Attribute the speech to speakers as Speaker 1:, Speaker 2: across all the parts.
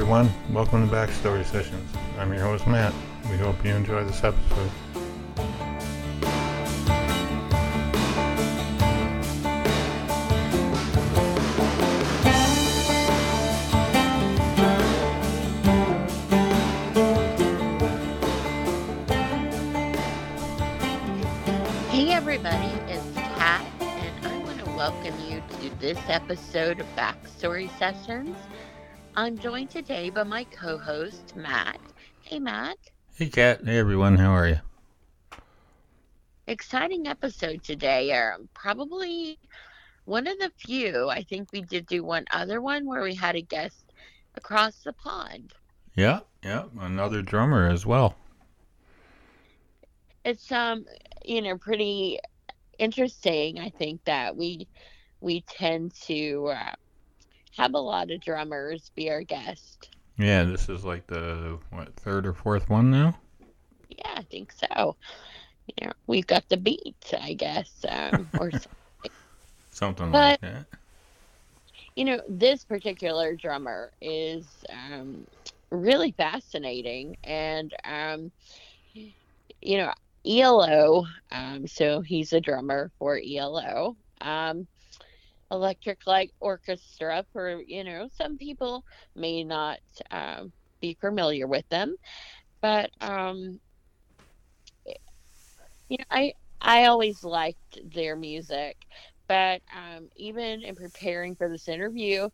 Speaker 1: everyone. Welcome to Backstory Sessions. I'm your host, Matt. We hope you enjoy this episode.
Speaker 2: Hey everybody, it's Kat, and I want to welcome you to this episode of Backstory Sessions. I'm joined today by my co-host Matt. Hey Matt,
Speaker 1: Hey, Kat. Hey, everyone. How are you?
Speaker 2: exciting episode today. Um, probably one of the few. I think we did do one other one where we had a guest across the pond.
Speaker 1: Yeah, yeah. Another drummer as well.
Speaker 2: It's um, you know, pretty interesting. I think that we we tend to uh, have a lot of drummers be our guest.
Speaker 1: Yeah, this is like the what third or fourth one now.
Speaker 2: Yeah, I think so. You know, we've got the beat, I guess, um, or s-
Speaker 1: Something
Speaker 2: But-
Speaker 1: like that.
Speaker 2: you know, this particular drummer is um, really fascinating, and um, you know, ELO. Um, so he's a drummer for ELO. Um, Electric Light Orchestra. For you know, some people may not um, be familiar with them, but um, you know, I I always liked their music, but um, even in preparing for this interview,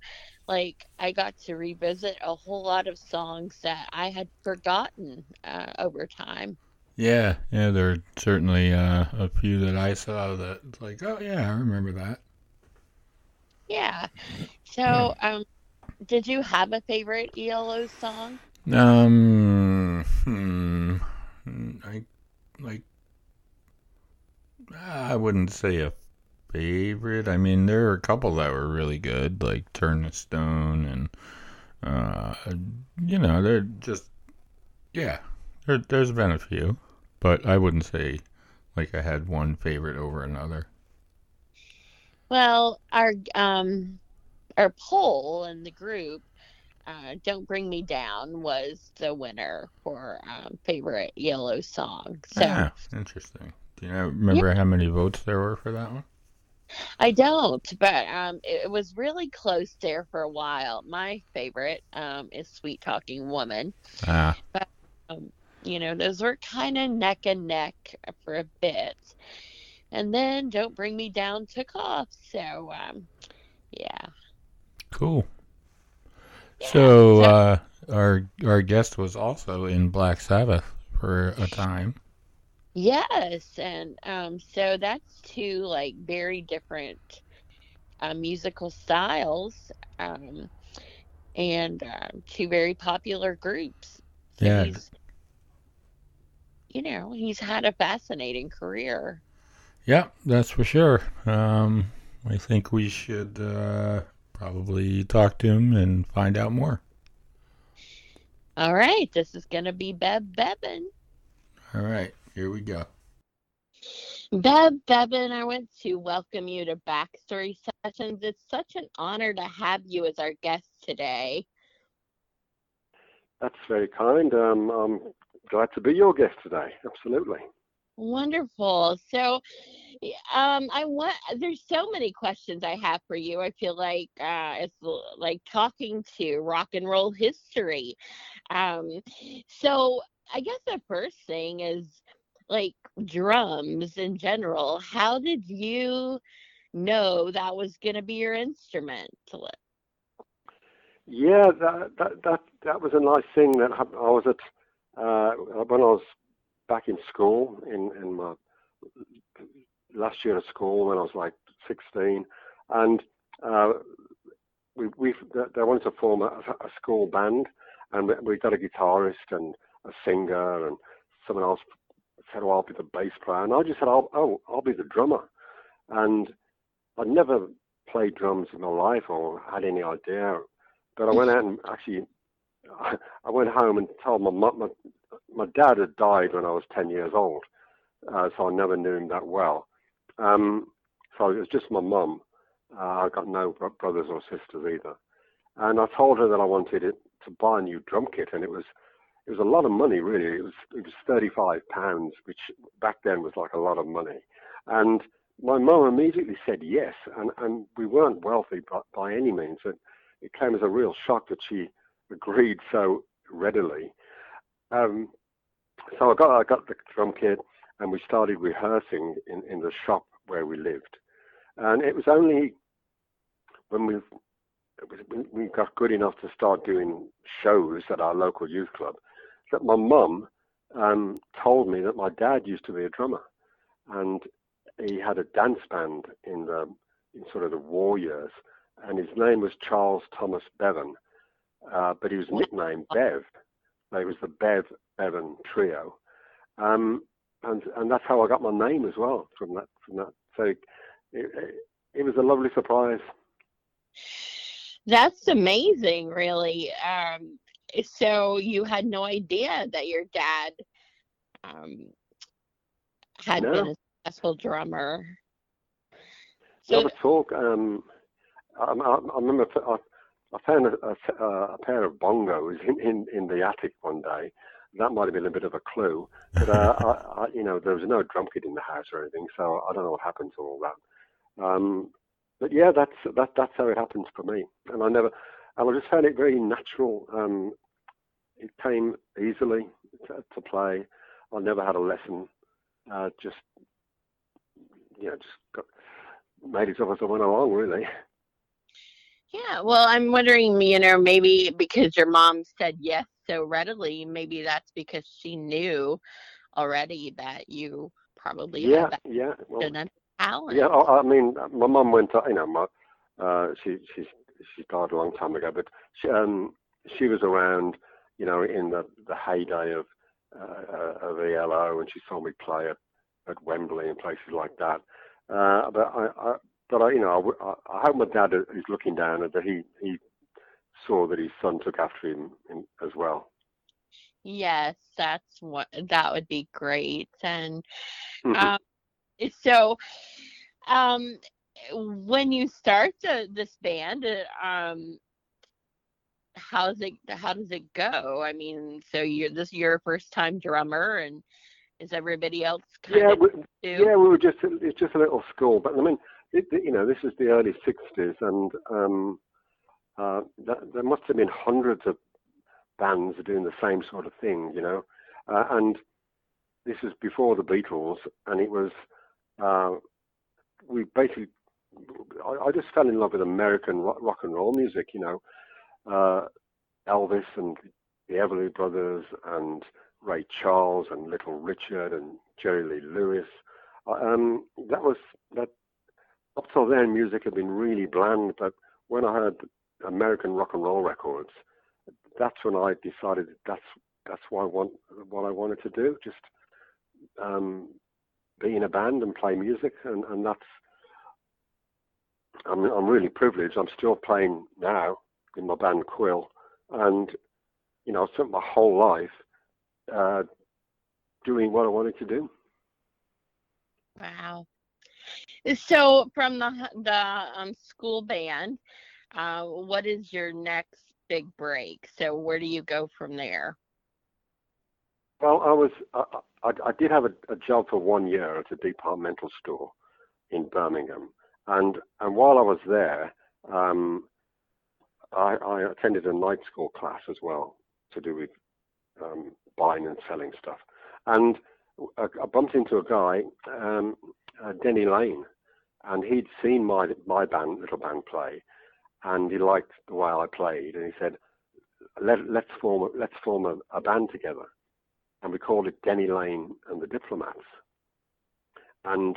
Speaker 2: like I got to revisit a whole lot of songs that I had forgotten uh, over time.
Speaker 1: Yeah, yeah. There are certainly uh, a few that I saw that like, oh yeah, I remember that.
Speaker 2: Yeah. So, um, did you have a favorite ELO song?
Speaker 1: Um, hmm, I like. I wouldn't say a favorite. I mean, there are a couple that were really good, like "Turn the Stone" and, uh, you know, they're just, yeah. There, there's been a few, but I wouldn't say like I had one favorite over another.
Speaker 2: Well, our um, our poll in the group, uh, "Don't Bring Me Down," was the winner for um, favorite ELO song. So.
Speaker 1: ah, interesting. Do you know, remember how many votes there were for that one?
Speaker 2: I don't, but um, it, it was really close there for a while. My favorite um, is "Sweet Talking Woman."
Speaker 1: Ah,
Speaker 2: Um, you know, those were kind of neck and neck for a bit, and then "Don't Bring Me Down" took off. So, um, yeah.
Speaker 1: cool.
Speaker 2: Yeah,
Speaker 1: So uh, our our guest was also in Black Sabbath for a time.
Speaker 2: yes, and um, so that's two like very different uh, musical styles, um, and uh, two very popular groups. So
Speaker 1: Yeah.
Speaker 2: you know, he's had a fascinating career.
Speaker 1: Yeah, that's for sure. Um, I think we should uh, probably talk to him and find out more.
Speaker 2: All right, this is going to be Bev Bevan.
Speaker 1: All right, here we go.
Speaker 2: Bev Bevan, I want to welcome you to Backstory Sessions. It's such an honor to have you as our guest today.
Speaker 3: That's very kind. Um, I'm glad to be your guest today. Absolutely.
Speaker 2: Wonderful. So, um, I want. There's so many questions I have for you. I feel like uh, it's like talking to rock and roll history. Um, so I guess the first thing is like drums in general. How did you know that was going to be your instrument?
Speaker 3: Yeah, that that that, that was a nice thing that. I was at uh, when I was back in school in in my last year of school when I was like 16, and uh, we we they wanted to form a, a school band, and we, we got a guitarist and a singer, and someone else said, "Oh, I'll be the bass player," and I just said, "Oh, oh I'll be the drummer," and I'd never played drums in my life or had any idea, but I went out and actually I went home and told my mum. My, my dad had died when I was 10 years old, uh, so I never knew him that well. Um, so it was just my mum. Uh, I've got no bro- brothers or sisters either. And I told her that I wanted it to buy a new drum kit, and it was it was a lot of money really. It was it was thirty five pounds, which back then was like a lot of money, and my mum immediately said yes, and and we weren't wealthy by, by any means. It, it came as a real shock that she agreed so readily. Um, so I got I got the drum kit, and we started rehearsing in in the shop where we lived, and it was only when we we got good enough to start doing shows at our local youth club that my mum um, told me that my dad used to be a drummer, and he had a dance band in the in sort of the war years, and his name was Charles Thomas Bevan, uh, but he was nicknamed Bev. It was the Bev Bevan Trio, um, and and that's how I got my name as well from that from that. So it, it, it was a lovely surprise.
Speaker 2: That's amazing, really. Um, so you had no idea that your dad um, had
Speaker 3: No.
Speaker 2: been a successful drummer.
Speaker 3: Not
Speaker 2: So
Speaker 3: at all. Um, I, I, I remember I, I found a, a, a pair of bongos in, in, in the attic one day. That might have been a bit of a clue, but uh, I, I, you know there was no drum kit in the house or anything, so I don't know what happened to all that. Um, but yeah, that's that, that's how it happens for me, and I never, and I just found it very natural. Um, it came easily to, to play. I never had a lesson. Uh, just you know, just got, made it up as I went along, really.
Speaker 2: yeah, well, I'm wondering, you know, maybe because your mom said yes so readily, maybe that's because she knew already that you probably
Speaker 3: Yeah, yeah. Well,
Speaker 2: talent.
Speaker 3: yeah. I, I mean, my mum went. to- You know, my uh, she she's she died a long time ago, but she um she was around. You know, in the the heyday of uh, of ELO, and she saw me play at at Wembley and places like that. Uh, but I, I but I, you know, I hope my dad is looking down and that he he saw that his son took after him in, as well.
Speaker 2: Yes, that's what that would be great. And
Speaker 3: Mhm.
Speaker 2: um, so um, when you start the, this band, um, how's it how does it go? I mean, so you're this your first time drummer, and is everybody else kind
Speaker 3: yeah,
Speaker 2: of
Speaker 3: we. Yeah, we were just it's just a little school, but I mean, it, you know, this is the early '60s, and um, uh, th- there must have been hundreds of bands doing the same sort of thing, you know, uh, and this is before the Beatles, and it was uh, we basically I, I just fell in love with American rock, rock and roll music, you know, uh, Elvis and the Everly Brothers and Ray Charles and Little Richard and Jerry Lee Lewis. Uh, Um, that was that. Up till then, music had been really bland, but when I heard American rock and roll records, that's when I decided that's that's what I want what I wanted to do. Just um, be in a band and play music, and, and that's. I'm I'm really privileged. I'm still playing now in my band Quill, and you know, I spent my whole life uh, doing what I wanted to do.
Speaker 2: Wow. So from the the um, school band, uh, what is your next big break? So where do you go from there?
Speaker 3: Well, I was I, I, I did have a, a job for one year at a departmental store in Birmingham, and and while I was there, um, I, I attended a night school class as well to do with um, buying and selling stuff, and I, bumped into a guy, um, uh, Denny Laine, and he'd seen my my band, little band play, and he liked the way I played, and he said, Let, "Let's form a, let's form a, a band together." and we called it Denny Laine and the Diplomats. And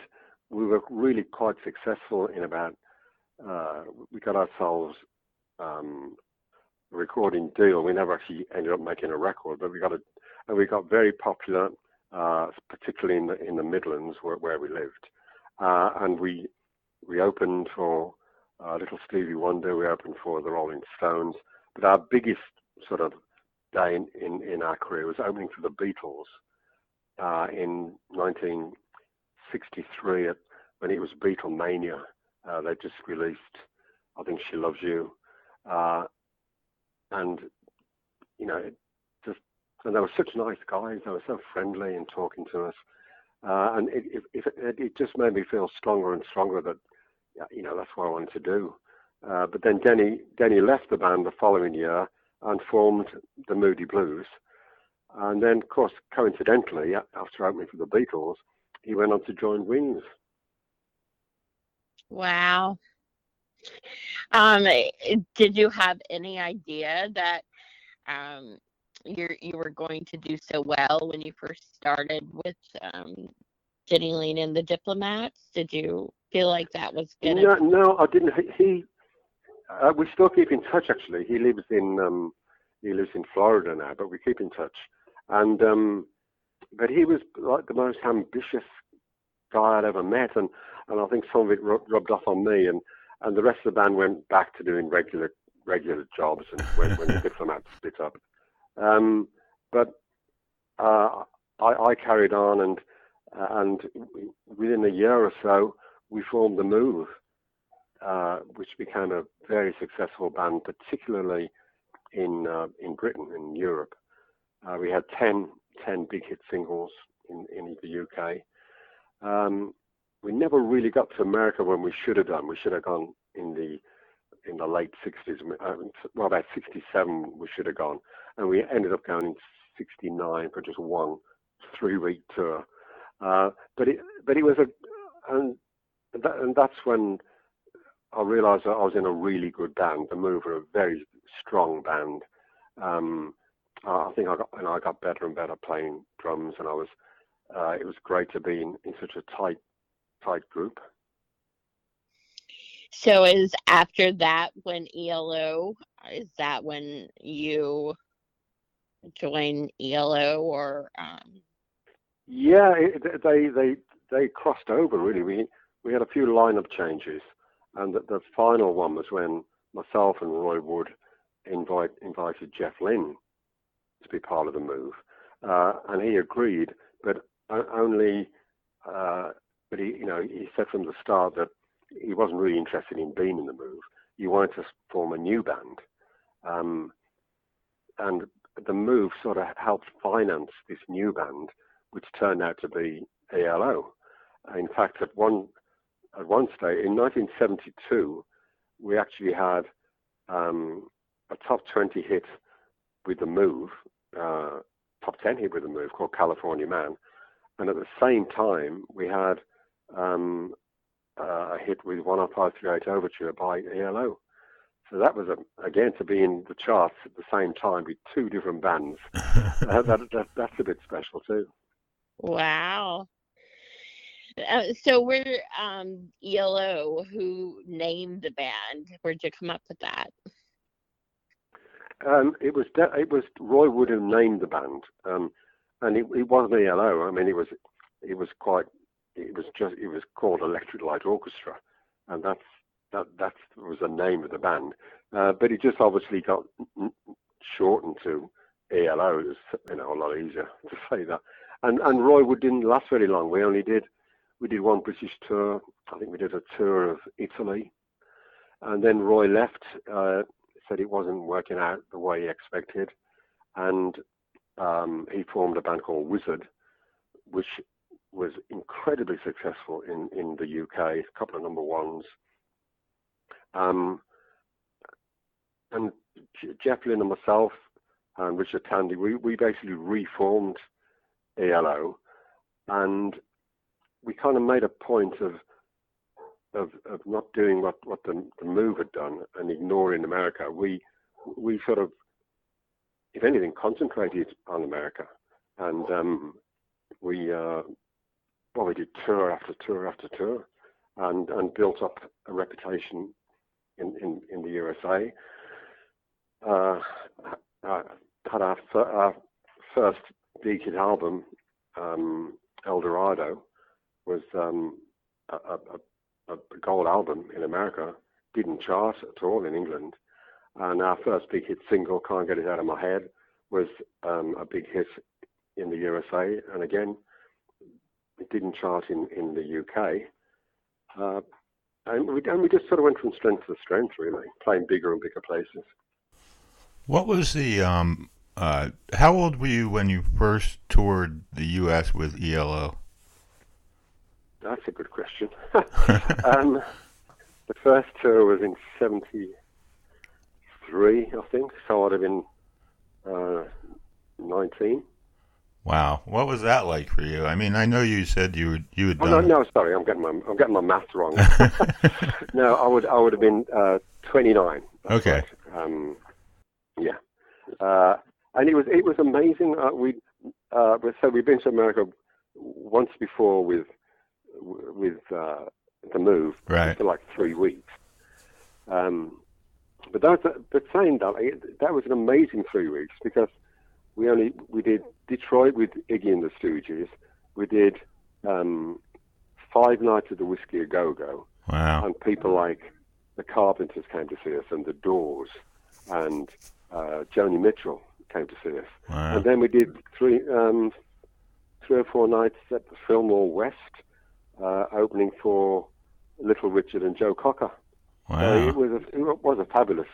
Speaker 3: we were really quite successful in about, uh, we got ourselves um, a recording deal. We never actually ended up making a record, but we got a, and we got very popular, uh, particularly in the in the Midlands where, where we lived. Uh, and we we opened for uh, Little Stevie Wonder. We opened for the Rolling Stones. But our biggest sort of day in, in, in our career was opening for the Beatles uh, in 1963 at, when it was Beatlemania. Uh, they just released, I think She Loves You. Uh, and you know, it just and they were such nice guys. They were so friendly and talking to us, uh, and it, it, it, it just made me feel stronger and stronger that you know that's what I wanted to do. Uh, but then Denny Denny left the band the following year and formed the Moody Blues. And then, of course, coincidentally, after opening for the Beatles, he went on to join Wings.
Speaker 2: Wow. Um, did you have any idea that um, you you were going to do so well when you first started with um, Denny Laine and the Diplomats? Did you feel like that was good?
Speaker 3: No, no, I didn't. He, uh, we still keep in touch. Actually, he lives in um, he lives in Florida now, but we keep in touch. And um, but he was like the most ambitious guy I'd ever met, and and I think some of it rubbed off on me, and and the rest of the band went back to doing regular regular jobs, and when, when the diplomats split up. Um, but uh, I, I carried on, and uh, and within a year or so, we formed the Move, uh, which became a very successful band, particularly in uh, in Britain, in Europe. Uh, we had 10, 10 big hit singles in, in the UK. Um, we never really got to America when we should have done. We should have gone in the in the late 60s. Uh, well, about 67 we should have gone, and we ended up going in 69 for just one three-week tour. Uh, but it but it was a and that, and that's when I realised that I was in a really good band. The Move were a very strong band. Um, I think I got and I got better and better playing drums, and I was uh, it was great to be in, in such a tight tight group.
Speaker 2: So is after that when ELO is that when you join ELO or um...
Speaker 3: yeah it, they they they crossed over really we we had a few lineup changes and the, the final one was when myself and Roy Wood invite, invited Jeff Lynne to be part of the move, uh, and he agreed, but only. Uh, but he, you know, he said from the start that he wasn't really interested in being in the move. He wanted to form a new band, um, and the move sort of helped finance this new band, which turned out to be ELO. In fact, at one at one stage in 1972, we actually had um, a top 20 hit with the move, uh, top 10 hit with the move called California Man. And at the same time, we had um, uh, a hit with 10538 Overture by ELO. So that was, a, again, to be in the charts at the same time with two different bands. uh, that, that, that's a bit special too.
Speaker 2: Wow. Uh, so we're um, ELO who named the band. Where'd you come up with that?
Speaker 3: Um, it was de- it was Roy Wood who named the band, um, and it, it wasn't ELO. I mean, it was it was quite it was just it was called Electric Light Orchestra, and that's that that was the name of the band. Uh, but it just obviously got shortened to ELO. It was you know a lot easier to say that. And and Roy Wood didn't last very long. We only did we did one British tour. I think we did a tour of Italy, and then Roy left. Uh, said it wasn't working out the way he expected, and um, he formed a band called Wizzard, which was incredibly successful in, in the UK, a couple of number ones. Um, and Jeff Lynne and myself and Richard Tandy, we, we basically reformed ELO and we kind of made a point of of, of not doing what, what the, the move had done and ignoring America. We we sort of, if anything, concentrated on America, and um, we uh, well we did tour after tour after tour, and and built up a reputation in in, in the USA. Uh, had our, our first big hit album, um, El Dorado, was um, a, a, a gold album in America, didn't chart at all in England. And our first big hit single, Can't Get It Out of My Head, was um, a big hit in the USA. And again, it didn't chart in, in the UK. Uh, and, we, and we just sort of went from strength to strength, really, playing bigger and bigger places.
Speaker 1: What was the um, Uh, how old were you when you first toured the U.S. with ELO?
Speaker 3: That's a good question. um, the first tour was in '73, I think. So I'd have been uh, 19.
Speaker 1: Wow, what was that like for you? I mean, I know you said you would you had
Speaker 3: Oh,
Speaker 1: done.
Speaker 3: no, no, sorry, I'm getting my I'm getting my math wrong. no, I would I would have been uh, 29.
Speaker 1: Okay.
Speaker 3: right. Um, yeah, uh, and it was it was amazing. Uh, we uh, so we've been to America once before with with uh, the move
Speaker 1: Right.
Speaker 3: for like three weeks. Um, but that but saying that that was an amazing three weeks because we only we did Detroit with Iggy and the Stooges. We did um, five nights of the Whisky a Go Go,
Speaker 1: Wow.
Speaker 3: and people like the Carpenters came to see us, and the Doors, and uh, Joni Mitchell came to see us.
Speaker 1: Wow.
Speaker 3: And then we did three um, three or four nights at the Fillmore West, uh, opening for Little Richard and Joe Cocker. So it was a, it was a fabulous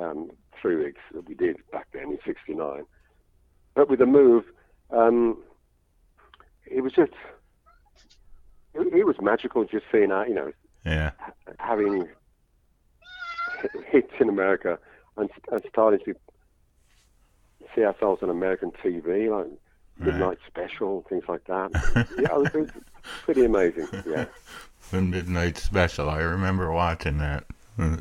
Speaker 3: um, three weeks that we did back then in '69. But with the move, um, it was just it, it was magical just seeing our, you know
Speaker 1: Yeah.
Speaker 3: having hits in America and, and starting to see ourselves on American TV, like Midnight Special, things like that. yeah, it was pretty amazing. Yeah.
Speaker 1: The Midnight Special. I remember watching that uh,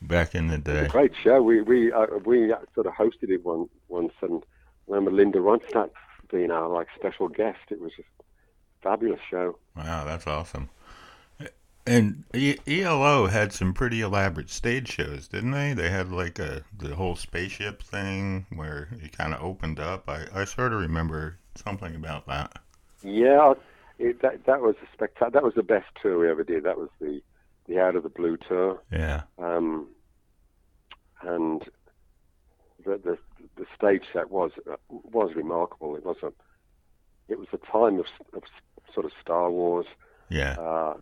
Speaker 1: back in the day.
Speaker 3: Great show. We we uh, we sort of hosted it one once, and I remember Linda Ronstadt being our like special guest. It was a fabulous show.
Speaker 1: Wow, that's awesome. And E- ELO had some pretty elaborate stage shows, didn't they? They had like a the whole spaceship thing where it kind of opened up. I, I sort of remember something about that.
Speaker 3: Yeah, it, that that was a spectacular. That was the best tour we ever did. That was the the Out of the Blue tour,
Speaker 1: Yeah.
Speaker 3: um, and the, the the stage set was was remarkable. It was a it was a time of, of sort of Star Wars.
Speaker 1: Yeah.
Speaker 3: Uh,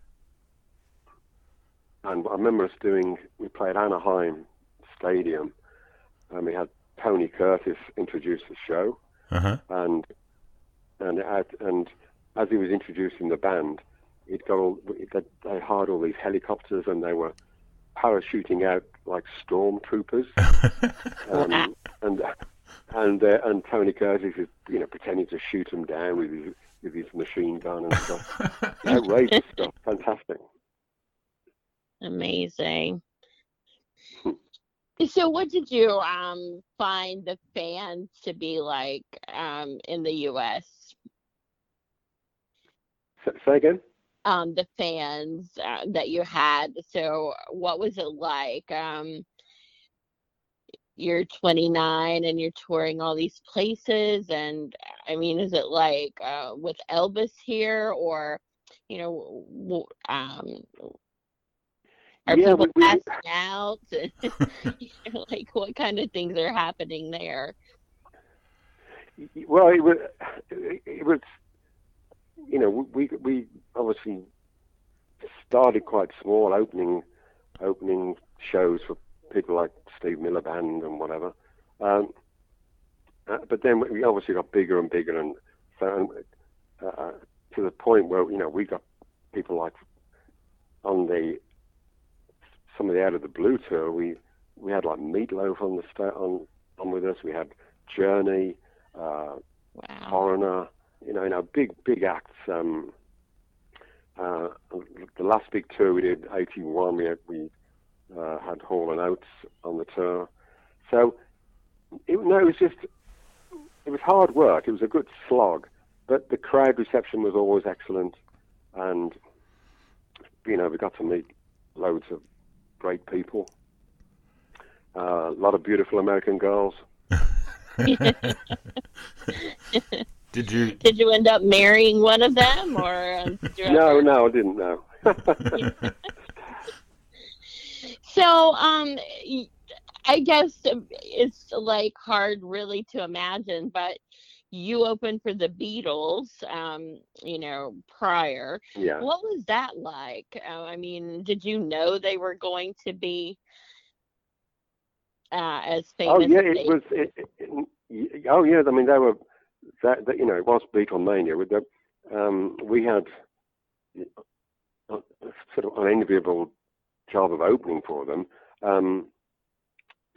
Speaker 3: and I remember us doing, we played Anaheim Stadium, and we had Tony Curtis introduce the show,
Speaker 1: Uh huh.
Speaker 3: and and at, and as he was introducing the band, it got all they, they hired all these helicopters, and they were parachuting out like stormtroopers, um, and and uh, and Tony Curtis is you know pretending to shoot them down with his with his machine gun and stuff. Outrageous stuff, fantastic.
Speaker 2: Amazing. So, what did you um find the fans to be like um in the U.S.?
Speaker 3: Say again.
Speaker 2: Um, the fans uh, that you had. So, what was it like? Um, you're 29 and you're touring all these places, and I mean, is it like uh, with Elvis here, or you know, w- um, are
Speaker 3: Yeah,
Speaker 2: people
Speaker 3: we- we-
Speaker 2: passing out? Like, what kind of things are happening there?
Speaker 3: Well, it was, it was, you know, we we obviously started quite small, opening opening shows for people like Steve Miller Band and whatever. Um, uh, but then we obviously got bigger and bigger, and so uh, to the point where you know we got people like on the some of the out of the blue tour. We we had like Meatloaf on the sta- on on with us. We had Journey. Uh,
Speaker 2: Wow.
Speaker 3: Foreigner, you know, you know, big, big acts. Um, uh, the last big tour we did, 81, we had, we uh, had Hall and Oates on the tour. So, it, no, it was just, it was hard work. It was a good slog, but the crowd reception was always excellent. And, you know, we got to meet loads of great people. Uh, a lot of beautiful American girls.
Speaker 1: Did you?
Speaker 2: Did you end up marrying one of them, or um,
Speaker 3: No,
Speaker 2: ever-
Speaker 3: no, I didn't know.
Speaker 2: So, um, y- I guess it's like hard really to imagine, but you opened for the Beatles, um, you know, prior.
Speaker 3: yeah.
Speaker 2: What was that like? Uh, I mean, did you know they were going to be uh, as famous.
Speaker 3: Oh yeah,
Speaker 2: as
Speaker 3: it was. It, it, it- oh yeah, I mean they were. That, that you know, it was Beatlemania. With the, um, we had uh, sort of unenviable job of opening for them. Um,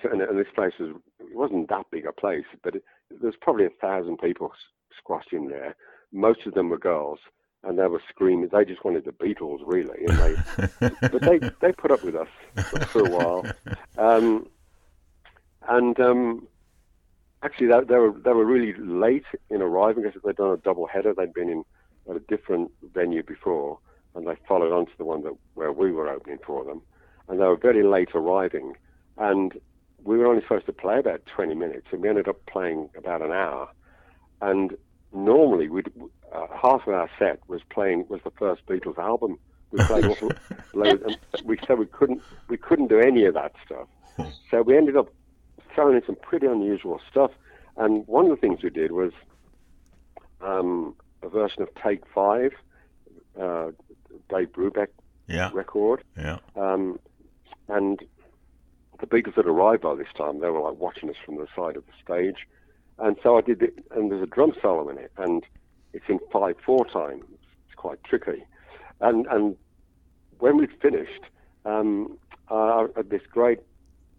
Speaker 3: so- and, and this place was it wasn't that big a place, but it, there was probably a thousand people squashed in there. Most of them were girls, and they were screaming. They just wanted the Beatles, really, and they but they they put up with us for, for a while. Um, and um, actually, they, they were they were really late in arriving because they'd done a double header. They'd been in at a different venue before, and they followed on to the one that where we were opening for them. And they were very late arriving, and we were only supposed to play about 20 minutes, and we ended up playing about an hour. And normally, we'd uh, half of our set was playing was the first Beatles album. We played loads, and we said we couldn't we couldn't do any of that stuff. So we ended up in some pretty unusual stuff. And one of the things we did was um, a version of Take Five, uh, Dave Brubeck
Speaker 1: yeah,
Speaker 3: record.
Speaker 1: yeah.
Speaker 3: Um, and the Beatles had arrived by this time. They were like watching us from the side of the stage. And so I did it, and there's a drum solo in it, and it's in 5 4 time. It's quite tricky. And, and when we'd finished, um, uh, this great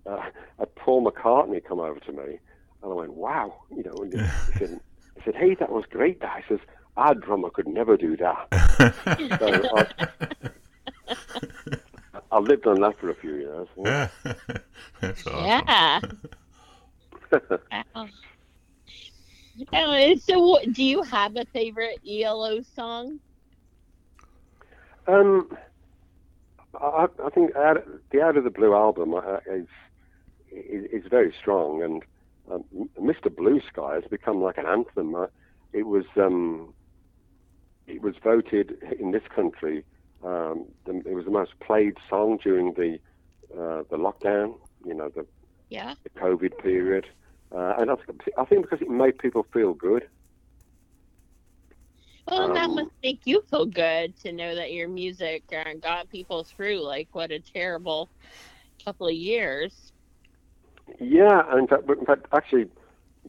Speaker 3: uh, had Paul McCartney come over to me, and I went, "Wow!" You know, and he said, "He said, hey, that was great." That he says, "Our drummer could never do that." So I, I lived on that for a few years. yeah.
Speaker 1: That's awesome.
Speaker 2: Yeah. Wow. Oh, so, what, do you have a favorite ELO song?
Speaker 3: Um, I, I think out, the Out of the Blue album uh, is, is is very strong, and um, Mr. Blue Sky has become like an anthem. Uh, it was um, it was voted in this country. Um, the, it was the most played song during the uh, the lockdown. You know, the,
Speaker 2: Yeah.
Speaker 3: the COVID period, uh, and I, think- I think because it made people feel good.
Speaker 2: Well, that
Speaker 3: Um,
Speaker 2: must make you feel good to know that your music uh, got people through. Like, what a terrible couple of years.
Speaker 3: Yeah, and in fact, in fact actually,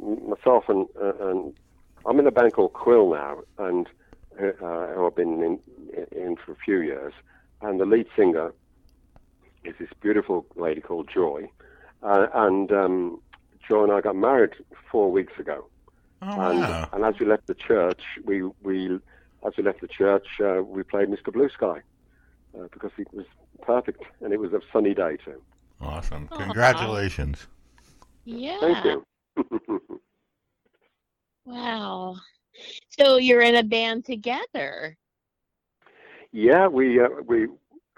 Speaker 3: myself and uh, and I'm in a band called Quill now, and uh, uh, who I've been in, in for a few years. And the lead singer is this beautiful lady called Joy, uh, and um, Joy and I got married four weeks ago.
Speaker 1: Oh
Speaker 3: And,
Speaker 1: wow.
Speaker 3: and as we left the church, we we as we left the church, uh, we played Mr. Blue Sky uh, because it was perfect, and it was a sunny day too.
Speaker 1: Awesome.
Speaker 2: Aw.
Speaker 1: Congratulations.
Speaker 2: Yeah.
Speaker 3: Thank you.
Speaker 2: Wow. So you're in a band together.
Speaker 3: Yeah, we uh, we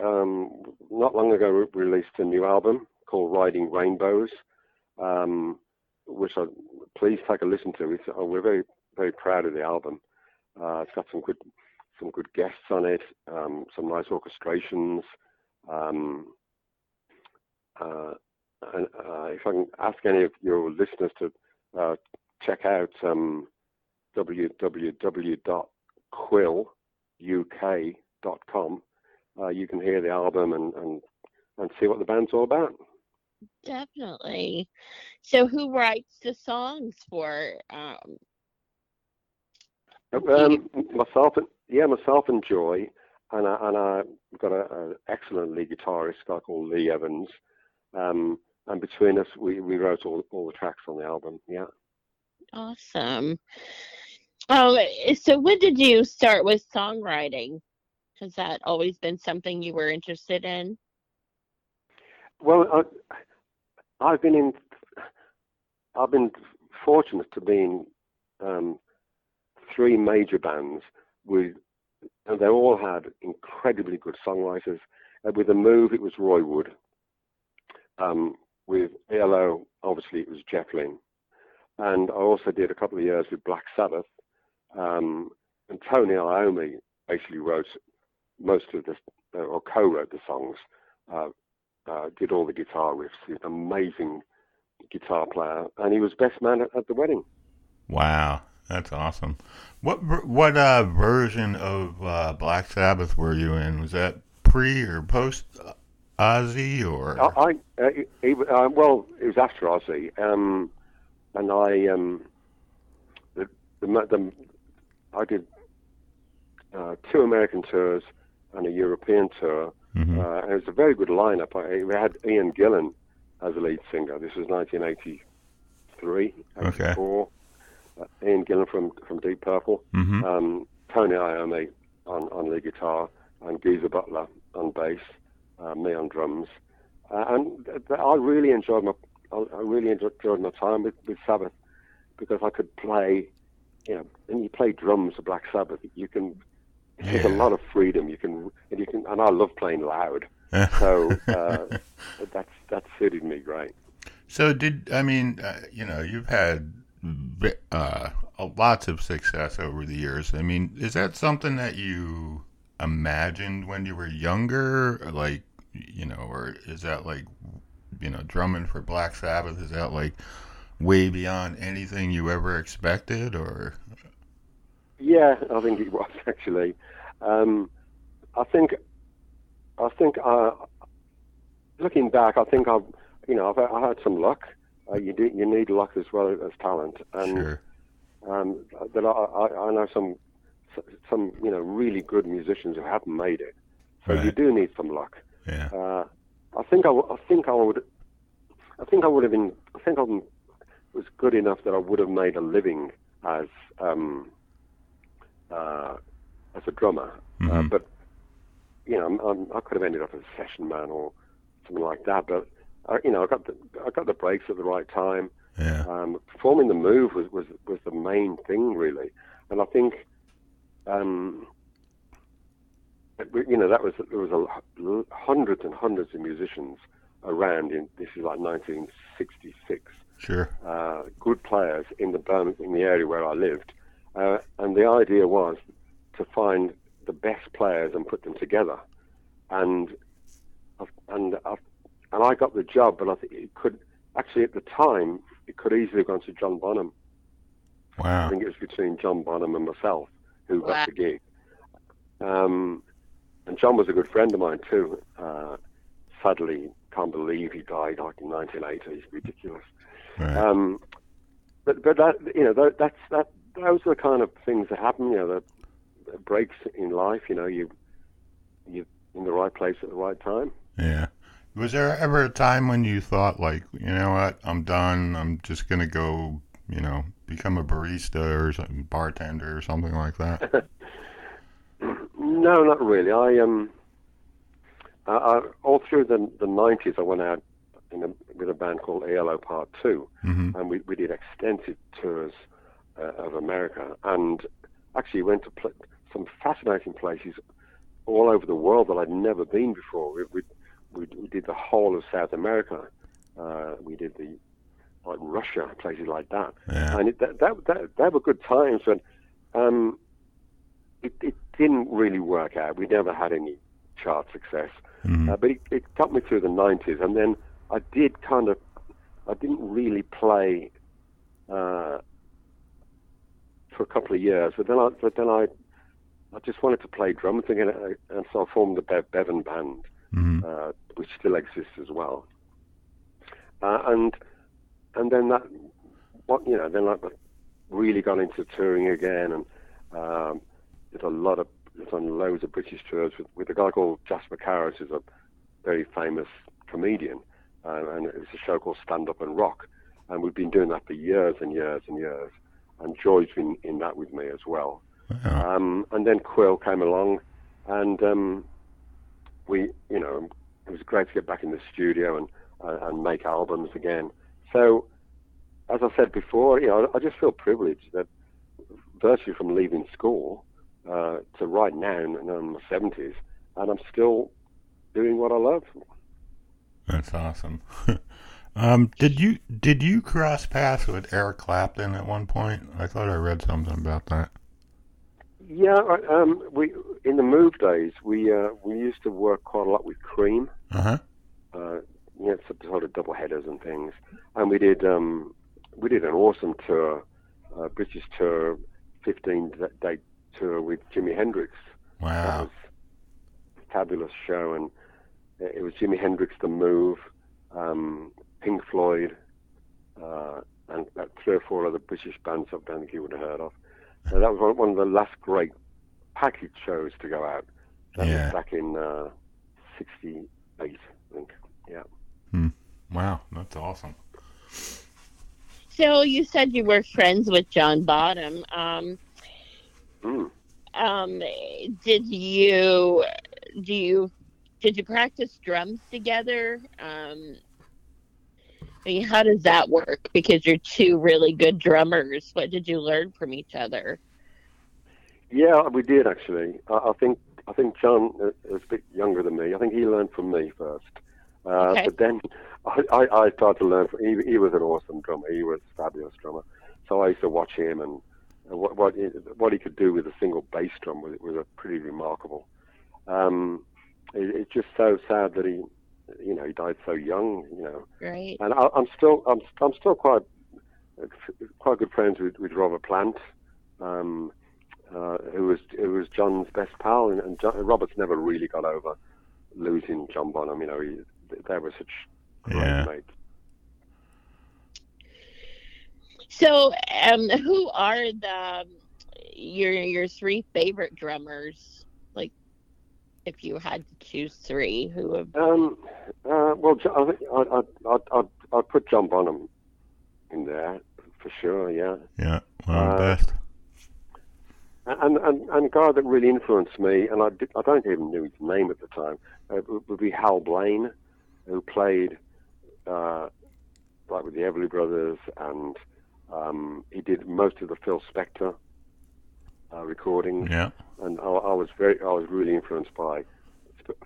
Speaker 3: um, not long ago re- released a new album called Riding Rainbows, um, which I please take a listen to. It's, uh, we're very very proud of the album. Uh, it's got some good some good guests on it, um, some nice orchestrations. Um, and uh, if I can ask any of your listeners to uh, check out um, www.quilluk.com, uh, you can hear the album and, and, and see what the band's all about.
Speaker 2: Definitely. So who writes the songs for um
Speaker 3: Um, myself and yeah, myself and Joy, and I, and I've got an excellent lead guitarist guy called Lee Evans. Um, and between us, we, we wrote all all the tracks on the album. Yeah.
Speaker 2: awesome. Um so when did you start with songwriting? Has that always been something you were interested in?
Speaker 3: Well, I, I've been in. I've been fortunate to be in um, three major bands with, and they all had incredibly good songwriters. Uh, with the Move, it was Roy Wood. Um, with ELO, obviously, it was Lynne. And I also did a couple of years with Black Sabbath. Um, and Tony Iommi basically wrote most of the, uh, or co-wrote the songs. Uh, uh, did all the guitar riffs. He's an amazing guitar player, and he was best man at, at the wedding.
Speaker 1: Wow, that's awesome. What what uh, version of uh, Black Sabbath were you in? Was that pre or post uh, Ozzy or?
Speaker 3: I, I uh, uh, well, it was after Ozzy, um, and I um, the, the, the I did uh, two American tours and a European tour.
Speaker 1: Mhm.
Speaker 3: Uh, and it was a very good lineup. I, we had Ian Gillan as the lead singer. This was 1983,
Speaker 1: Okay.
Speaker 3: 84. Uh, Ian Gillan from, from Deep Purple.
Speaker 1: Mhm.
Speaker 3: Um, Tony Iommi on, on lead guitar and Geezer Butler on bass, uh, me on drums. Uh, and I really enjoyed my I really enjoyed my time with, with Sabbath because I could play, you know, when you play drums for Black Sabbath, you can there's a lot of freedom. You can and you can and I love playing loud, so uh, that's that suited me great.
Speaker 1: So did I mean uh, you know you've had uh, lots of success over the years. I mean, is that something that you imagined when you were younger, like you know, or is that like you know drumming for Black Sabbath? Is that like way beyond anything you ever expected, or
Speaker 3: Yeah, I think it was actually. Um, I think, I think, uh, looking back, I think I've, you know, I've, I had some luck. Uh, you do, you need luck as well as talent, and
Speaker 1: sure?
Speaker 3: um, that I, I, I know some, some, you know, really good musicians who haven't made it. So you do need some luck.
Speaker 1: Yeah.
Speaker 3: Uh, I think I, w- I think I would, I think I would have been, I think I was good enough that I would have made a living as, um, uh, as a drummer. Uh,
Speaker 1: Mhm.
Speaker 3: but you know, I'm, I'm, I could have ended up as a session man or something like that. But uh, you know, I got the I got the breaks at the right time.
Speaker 1: Yeah.
Speaker 3: Um, performing the move was, was was the main thing really, and I think, um, you know, that was there was a, hundreds and hundreds of musicians around. In this is like 1966
Speaker 1: Sure.
Speaker 3: uh, good players in the Birmingham, in the area where I lived, uh, and the idea was to find the best players and put them together, and and I- and I got the job, but I think it could actually at the time it could easily have gone to John Bonham.
Speaker 1: Wow.
Speaker 3: I think it was between John Bonham and myself who
Speaker 2: Wow.
Speaker 3: got the gig. Um, and John was a good friend of mine too. Uh, sadly, can't believe he died like in 1980. It's ridiculous.
Speaker 1: Right.
Speaker 3: Um, but but that you know that, that's that those are the kind of things that happen. You know, the, breaks in life. You know, you you in the right place at the right time.
Speaker 1: Yeah. Was there ever a time when you thought, like, you know what, I'm done. I'm just gonna go, you know, become a barista or something, bartender or something like that?
Speaker 3: No, not really. I um, I, I, all through the the nineties, I went out in a, with a band called ELO Part Two,
Speaker 1: hmm
Speaker 3: and we we did extensive tours uh, of America, and actually went to pl- some fascinating places all over the world that I'd never been before. We we we, we did the whole of South America. Uh, we did the like Russia, places like that
Speaker 1: Yeah.
Speaker 3: and it, that, that, that, they were good times, but um, it, it didn't really work out. We never had any chart success,
Speaker 1: Mhm.
Speaker 3: uh, but it, it got me through the 90s, and then I did kind of, I didn't really play uh, for a couple of years, but then I, but then I, I just wanted to play drums again, uh, and so I formed the Bev Bevan Band
Speaker 1: Mhm.
Speaker 3: uh, which still exists as well. Uh, and and then that, what you know, then I really got into touring again, and um, did a lot of done loads of British tours with, with a guy called Jasper Carrott, who's a very famous comedian, uh, and it was a show called Stand Up and Rock, and we've been doing that for years and years and years, and Joy's been in that with me as well.
Speaker 1: Wow.
Speaker 3: Um, and then Quill came along, and um, we, you know, it was great to get back in the studio and uh, and make albums again. So, as I said before, you know, I just feel privileged that virtually from leaving school uh, to right now, and I'm in my seventies, and I'm still doing what I love.
Speaker 1: That's awesome. um, did you did you cross paths with Eric Clapton at one point? I thought I read something about that.
Speaker 3: Yeah, I- um, we in the move days we uh, we used to work quite a lot with Cream.
Speaker 1: Uh huh.
Speaker 3: uh, you know, some sort of double headers and things. And we did um, we did an awesome tour, uh, British tour, 15 d- day tour with Jimi Hendrix. That
Speaker 1: Wow.
Speaker 3: was a fabulous show, and it was Jimi Hendrix, The Move, um, Pink Floyd, uh, and about three or four other British bands I don't think you would have heard of. So that was one, one of the last great package shows to go out. That
Speaker 1: Yeah.
Speaker 3: was back in uh, '68, I think. Yeah.
Speaker 1: Wow, that's awesome.
Speaker 2: So you said you were friends with John Bonham. Um,
Speaker 3: Mm.
Speaker 2: um, did you do you did you practice drums together? Um, I mean, how does that work? Because you're two really good drummers. What did you learn from each other?
Speaker 3: Yeah, we did actually. I, I think I think John is a bit younger than me. I think he learned from me first, uh,
Speaker 2: Okay.
Speaker 3: but then I, I, I started to learn. From, he, he was an awesome drummer. He was a fabulous drummer. So I used to watch him and, and what what he, what he could do with a single bass drum was was a pretty remarkable. Um, it, it's just so sad that he, you know, he died so young. You know,
Speaker 2: Right.
Speaker 3: and I, I'm still I'm I'm still quite quite good friends with, with Robert Plant, um, uh, who was who was John's best pal, and, and John, Robert's never really got over losing John Bonham. You know, he, they were such great
Speaker 1: Yeah.
Speaker 3: mates.
Speaker 2: So, um, who are the your your three favorite drummers? Like, if you had to choose three, who would?
Speaker 3: Um, uh, well, I think I'd, I'd, I'd, I'd, I'd put John Bonham in there for sure. Yeah.
Speaker 1: Yeah, one of the
Speaker 3: Uh,
Speaker 1: best.
Speaker 3: And, and and a guy that really influenced me, and I, did, I don't even know his name at the time, uh, would- would be Hal Blaine, who played uh, like with the Everly Brothers, and um, he did most of the Phil Spector uh, recordings.
Speaker 1: Yeah,
Speaker 3: And I, I was very, I was really influenced by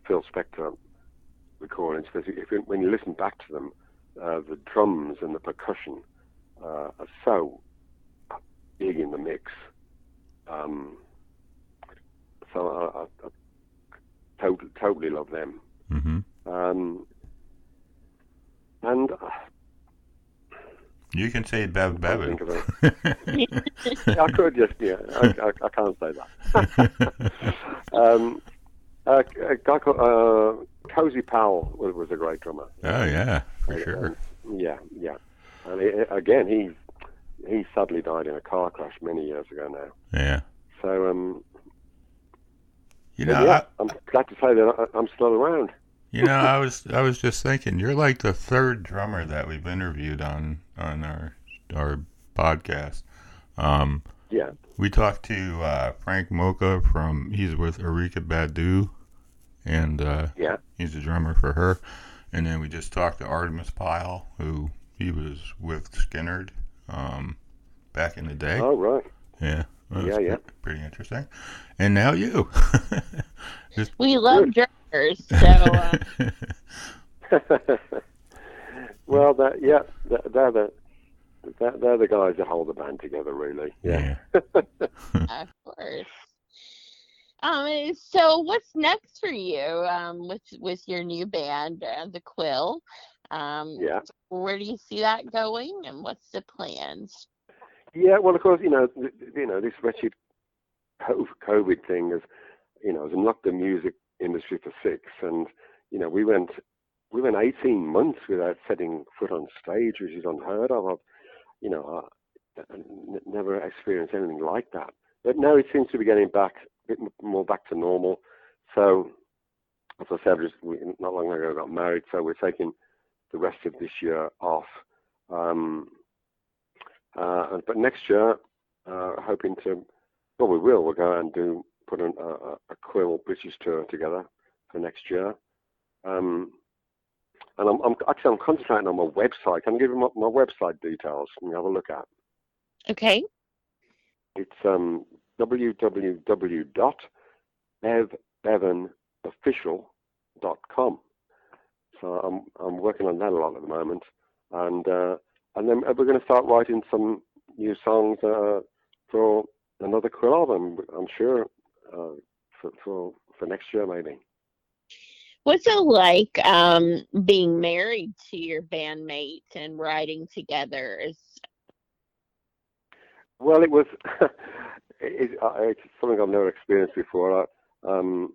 Speaker 3: Phil Spector recordings because if you, when you listen back to them, uh, the drums and the percussion uh, are so big in the mix. Um, so I, I, I totally, totally love them.
Speaker 1: hmm
Speaker 3: Um, and uh,
Speaker 1: You can say Bev Bevan.
Speaker 3: think of it. I could just, yeah, I, I, I can't say that. um, uh, a guy called uh, Cozy Powell was, was a great drummer.
Speaker 1: oh yeah, for
Speaker 3: Uh,
Speaker 1: sure.
Speaker 3: Yeah, yeah. And he, again, he he sadly died in a car crash many years ago now.
Speaker 1: Yeah.
Speaker 3: So, um,
Speaker 1: You know,
Speaker 3: yeah,
Speaker 1: I,
Speaker 3: I'm glad to say that I, I'm still around.
Speaker 1: You know, I was I was just thinking, you're like the third drummer that we've interviewed on on our our podcast. Um,
Speaker 3: Yeah,
Speaker 1: we talked to uh, Frank Moka from he's with Erykah Badu, and uh,
Speaker 3: yeah,
Speaker 1: he's a drummer for her. And then we just talked to Artimus Pyle, who he was with Skynyrd um, back in the day.
Speaker 3: oh right,
Speaker 1: Yeah. That
Speaker 3: Yeah, yeah.
Speaker 1: pre- Pretty interesting. And now you.
Speaker 2: We love drummers, so uh,
Speaker 3: well, that yeah, they're, they're the they're, they're the guys that hold the band together, really. Yeah.
Speaker 2: of course. Um, so what's next for you? Um, with with your new band, uh, the Quill. Um,
Speaker 3: yeah.
Speaker 2: where do you see that going, and what's the plans?
Speaker 3: Yeah, well, of course, you know, you know, this wretched COVID thing has, you know, has in the music industry for six, and you know, we went, we went eighteen months without setting foot on stage, which is unheard of. I've, you know, I, I never experienced anything like that. But now it seems to be getting back a bit more back to normal. So, as I said, just we, not long ago I got married, so we're taking the rest of this year off. Um, uh, but next year, uh, hoping to, well, we will. We'll go and do put an, a, a- Quill British tour together for next year. Um, and I'm, I'm actually I'm concentrating on my website. Can I give you my, my website details and have a look at?
Speaker 2: Okay.
Speaker 3: It's um, www.bevbevanofficial.com. So I'm I'm working on that a lot at the moment, and uh, and then we're going to start writing some new songs uh, for another Quill album. I'm sure uh, for for for next year maybe.
Speaker 2: What's it like um, being married to your bandmate and riding together? Is
Speaker 3: Well, it was it, uh, it's something I've never experienced before. I, um,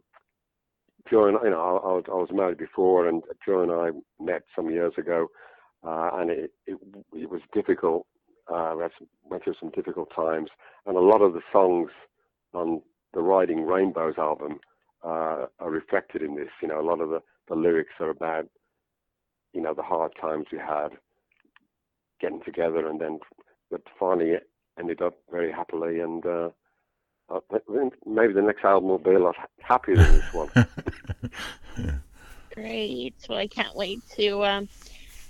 Speaker 3: Joy and you know, I, I, was, I was married before, and Joy and I met some years ago, uh, and it, it it was difficult. Uh, we had some, went through some difficult times, and a lot of the songs on the Riding Rainbows album uh, are reflected in this. You know, a lot of the, the lyrics are about, you know, the hard times we had getting together, and then but finally ended up very happily. And uh, uh, maybe the next album will be a lot happier than this one.
Speaker 2: Great. Well, I can't wait to um,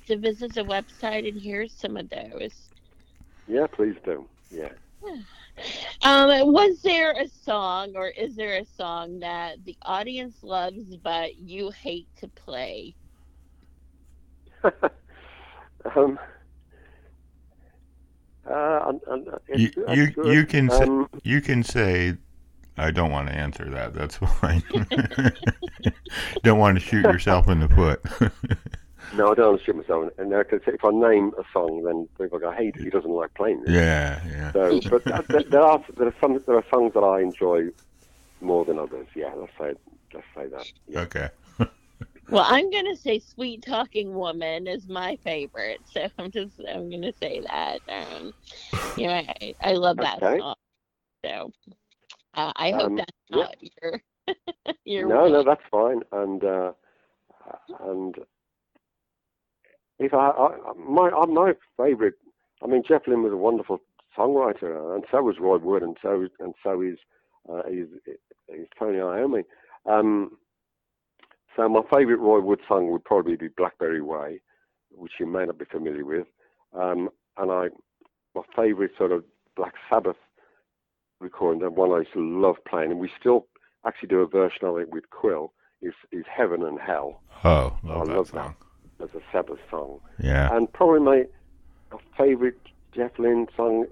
Speaker 2: to visit the website and hear some of those.
Speaker 3: Yeah, please do. Yeah.
Speaker 2: Um, was there a song or is there a song that the audience loves but you hate to play?
Speaker 3: um, uh,
Speaker 1: you you, you can um, say, you can say I don't want to answer that. That's fine. don't want to shoot yourself in the foot.
Speaker 3: No, I don't want to shoot myself. And if I name a song, then people go, "Hey, he doesn't like playing this."
Speaker 1: Yeah, yeah.
Speaker 3: So, but there are there are some there are songs that I enjoy more than others. Yeah, let's say let's say that. Yeah.
Speaker 1: Okay.
Speaker 2: Well, I'm gonna say "Sweet Talking Woman" is my favorite, so I'm just I'm gonna say that. Um, you know, I, I love that okay. song. So uh, I hope um, that's not yeah. your your.
Speaker 3: No, no, that's fine. And uh, and if I, I my my favorite, I mean, Jeff Lynne was a wonderful songwriter, and so was Roy Wood, and so and so is uh, is, is Tony Iommi. Um, so my favourite Roy Wood song would probably be Blackberry Way, which you may not be familiar with. Um, and I, my favourite sort of Black Sabbath recording, the one I used to love playing, and we still actually do a version of it with Quill, is, is Heaven and Hell.
Speaker 1: Oh, love I that love song.
Speaker 3: that as a Sabbath song.
Speaker 1: Yeah.
Speaker 3: And probably my, my favourite Jeff Lynne song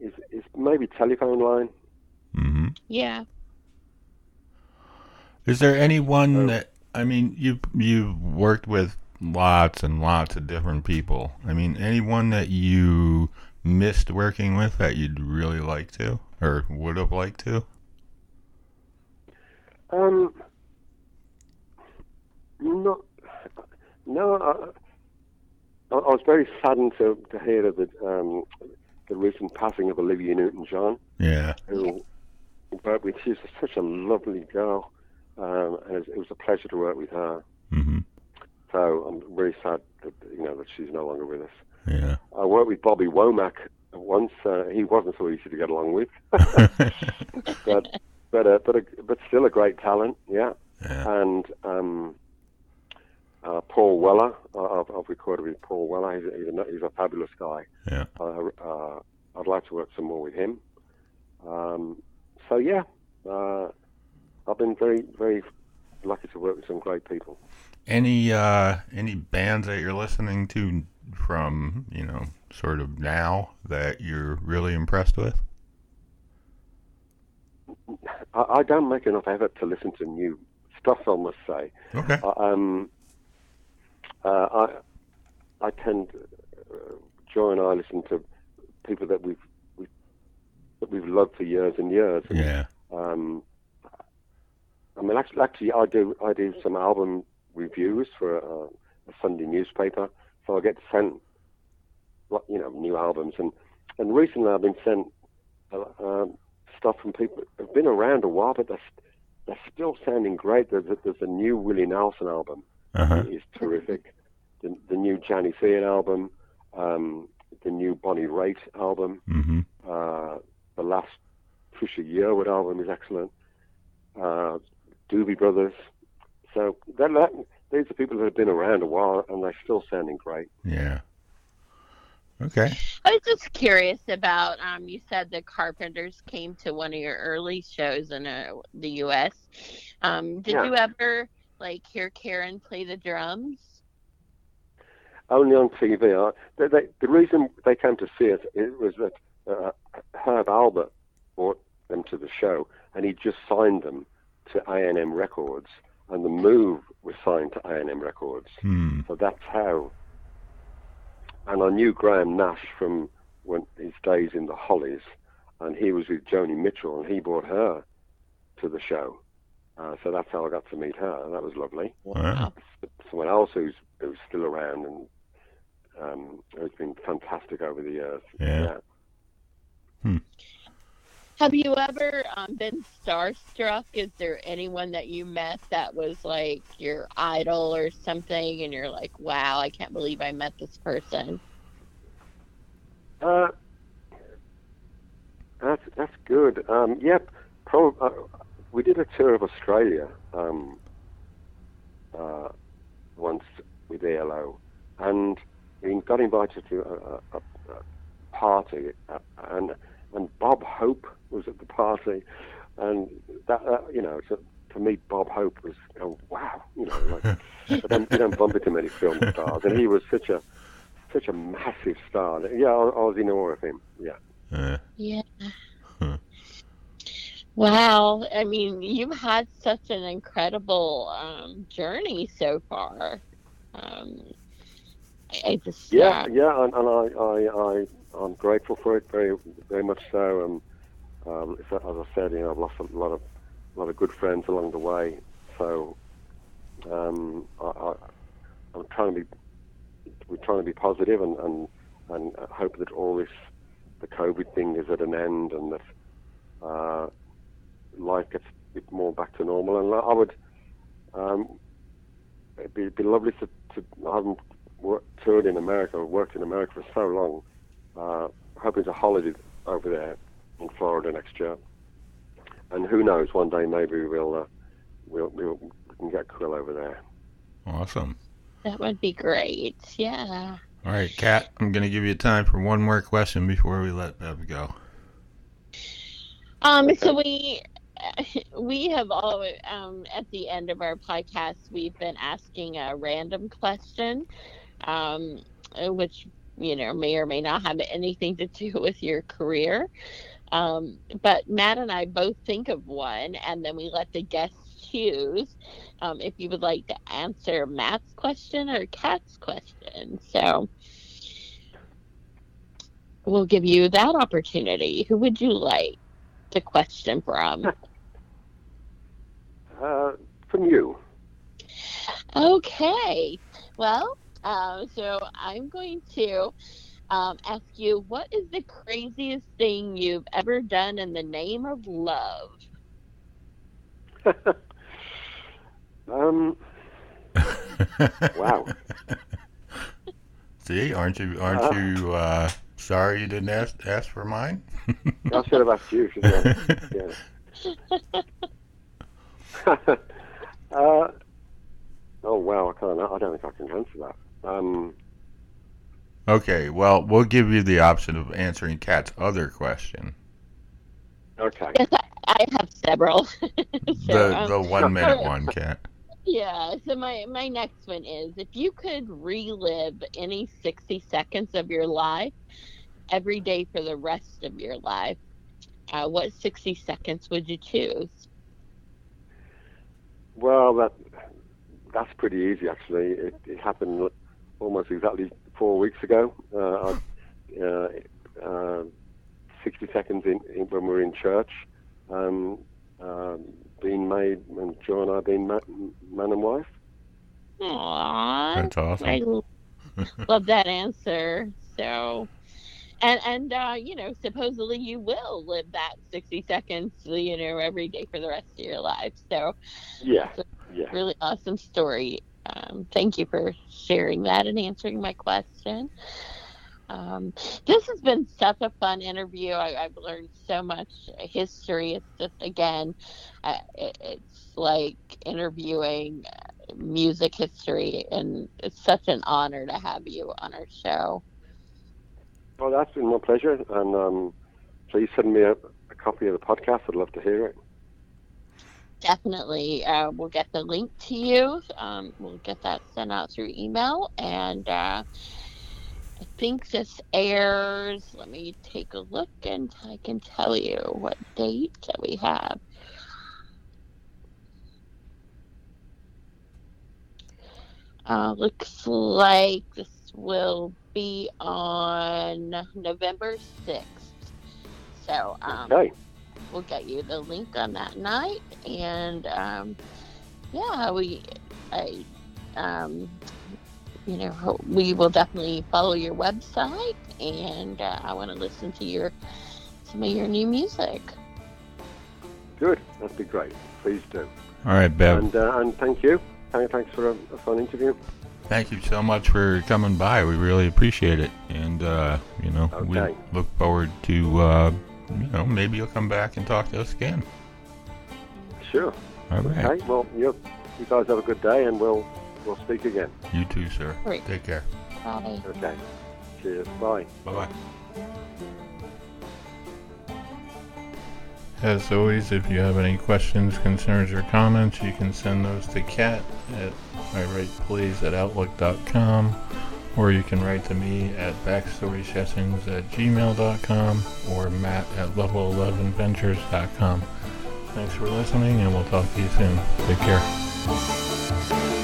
Speaker 3: is, is maybe Telephone Line.
Speaker 1: Mm-hmm.
Speaker 2: Yeah.
Speaker 1: Is there anyone that I mean, you you worked with lots and lots of different people. I mean, anyone that you missed working with that you'd really like to or would have liked to?
Speaker 3: Um, not, no. I, I was very saddened to, to hear of the um, the recent passing of Olivia Newton-John.
Speaker 1: Yeah.
Speaker 3: Who, but she's such a lovely girl um, and it was a pleasure to work with her.
Speaker 1: Mm-hmm.
Speaker 3: So I'm very sad that you know that she's no longer with us.
Speaker 1: Yeah.
Speaker 3: I worked with Bobby Womack once. Uh, he wasn't so easy to get along with, but but uh, but a, but still a great talent. Yeah.
Speaker 1: yeah.
Speaker 3: And um, uh, Paul Weller, I've, I've, recorded with Paul Weller. He's a, he's a, he's a fabulous guy.
Speaker 1: Yeah.
Speaker 3: Uh, uh, I'd like to work some more with him. Um, so yeah. Uh, I've been very, very lucky to work with some great people.
Speaker 1: Any uh, any bands that you're listening to from you know sort of now that you're really impressed with?
Speaker 3: I, I don't make enough effort to listen to new stuff. I must say.
Speaker 1: Okay.
Speaker 3: Uh, um, uh, I I tend uh, Joy and I listen to people that we've, we've that we've loved for years and years.
Speaker 1: Yeah.
Speaker 3: Um, I mean, actually, actually, I do I do some album reviews for a, a Sunday newspaper, so I get sent, you know, new albums, and and recently I've been sent uh, um, stuff from people who've been around a while, but they're they're still sounding great. There's a, there's a new Willie Nelson album,
Speaker 1: uh-huh.
Speaker 3: is terrific. The, the Johnny Fear album, um, the new Bonnie Raitt album,
Speaker 1: mm-hmm.
Speaker 3: uh, the last Trisha Yearwood album is excellent. Uh, Doobie Brothers. So that, that, these are people that have been around a while and they're still sounding great.
Speaker 1: Yeah. Okay.
Speaker 2: I was just curious about. Um, you said the Carpenters came to one of your early shows in uh, the U.S. Um, did yeah. you ever like hear Karen play the drums?
Speaker 3: Only on TV. I, they, they, the reason they came to see us it was that uh, Herb Alpert brought them to the show, and he just signed them to A&M Records, and the move was signed to A&M Records.
Speaker 1: Hmm.
Speaker 3: So that's how. And I knew Graham Nash from when his days in the Hollies, and he was with Joni Mitchell, and he brought her to the show. Uh, so that's how I got to meet her. And that was lovely.
Speaker 1: Wow.
Speaker 3: Someone else who's who's still around and um, has been fantastic over the years.
Speaker 1: Yeah.
Speaker 2: Have you ever um, been starstruck? Is there anyone that you met that was like your idol or something, and you're like, "Wow, I can't believe I met this person."
Speaker 3: Uh, that's that's good. Um, yep. Pro, uh, we did a tour of Australia um, uh, once with ELO, and we got invited to a, a, a party, uh, and and Bob Hope was at the party, and that uh, you know to, to meet Bob Hope was oh, wow, you know, like you don't, you don't bump into many film stars, and he was such a such a massive star. Yeah, I, I was in awe of him. Yeah.
Speaker 1: Uh,
Speaker 2: Yeah.
Speaker 1: Huh.
Speaker 2: Wow. I mean, you've had such an incredible um, journey so far. Um, I, I just
Speaker 3: Yeah, yeah, and, and I, I, I, I'm grateful for it, very, very much so. And um, as I said, you know, I've lost a lot of, a lot of good friends along the way. So um, I, I, I'm trying to be, we're trying to be positive and, and, and hope that all this, the COVID thing is at an end and that uh, life gets a bit more back to normal. And I would, um, it'd be, it'd be lovely to, to I haven't worked, toured in America, or worked in America for so long. Uh, hoping to holiday over there in Florida next year. And who knows, one day maybe we'll, uh, we'll, we'll we can get Quill over there.
Speaker 1: awesome.
Speaker 2: that would be great. Yeah.
Speaker 1: All right, Kat, I'm going to give you time for one more question before we let Bev go.
Speaker 2: Um, so we we have always um, at the end of our podcast we've been asking a random question, um, which you know may or may not have anything to do with your career. Um, but Matt and I both think of one, and then we let the guests choose um, if you would like to answer Matt's question or Kat's question. So we'll give you that opportunity. Who would you like the question from?
Speaker 3: Uh, from you.
Speaker 2: Okay. Well, uh, so I'm going to um, ask you what is the craziest thing you've ever done in the name of love?
Speaker 3: um, Wow.
Speaker 1: See, aren't you aren't
Speaker 3: Uh.
Speaker 1: you uh, sorry you didn't ask ask for mine?
Speaker 3: I should have asked you. Yeah. uh, oh wow, I can't. I don't think I can answer that. Um,
Speaker 1: okay, well, we'll give you the option of answering Kat's other question.
Speaker 3: okay.
Speaker 2: Yes, I, I have several. so,
Speaker 1: The
Speaker 2: um,
Speaker 1: the one minute one, Kat.
Speaker 2: Yeah, so my my next one is if you could relive any 60 seconds of your life every day for the rest of your life, uh, what 60 seconds would you choose?
Speaker 3: Well, that that's pretty easy actually. It, it happened almost exactly four weeks ago. Uh, I, uh, uh, Sixty seconds in, in when we were in church, um, um, being made, and Joe and I being ma- man and wife.
Speaker 2: Aww,
Speaker 1: That's awesome.
Speaker 2: I l- love that answer. So, and and uh, you know, supposedly you will live that 60 seconds, you know, every day for the rest of your life. So,
Speaker 3: Yeah, yeah.
Speaker 2: really awesome story. Um, thank you for sharing that and answering my question. Um, this has been such a fun interview. I, I've learned so much history. It's just again, uh, it, it's like interviewing music history, and it's such an honor to have you on our show.
Speaker 3: Well, that's been my pleasure, and um, please send me a, a copy of the podcast. I'd love to hear it.
Speaker 2: Definitely, uh, we'll get the link to you. Um, we'll get that sent out through email, and uh, I think this airs. Let me take a look, and I can tell you what date that we have. Uh, looks like this will be on November sixth. So, um. We'll get you the link on that night, and um, yeah, we, I, um, you know, we will definitely follow your website, and uh, I want to listen to your some of your new music.
Speaker 3: Good. That'd be great. Please do.
Speaker 1: All right, Bev.
Speaker 3: And uh, and thank you. Thanks for a, a fun interview.
Speaker 1: Thank you so much for coming by. We really appreciate it, and uh, you know, we look forward to uh, you know maybe you'll come back and talk to us again.
Speaker 3: Sure.
Speaker 1: All right.
Speaker 3: Okay. Well, you you guys have a good day, and we'll we'll speak again.
Speaker 1: You too, sir.
Speaker 2: Great.
Speaker 1: Take care.
Speaker 2: Bye.
Speaker 3: Okay. Cheers. Bye.
Speaker 1: Bye bye. As always, if you have any questions, concerns, or comments, you can send those to Kat at iWritePlays at Outlook.com, or you can write to me at backstorysessions at gmail.com or matt at level11ventures.com. Thanks for listening, and we'll talk to you soon. Take care.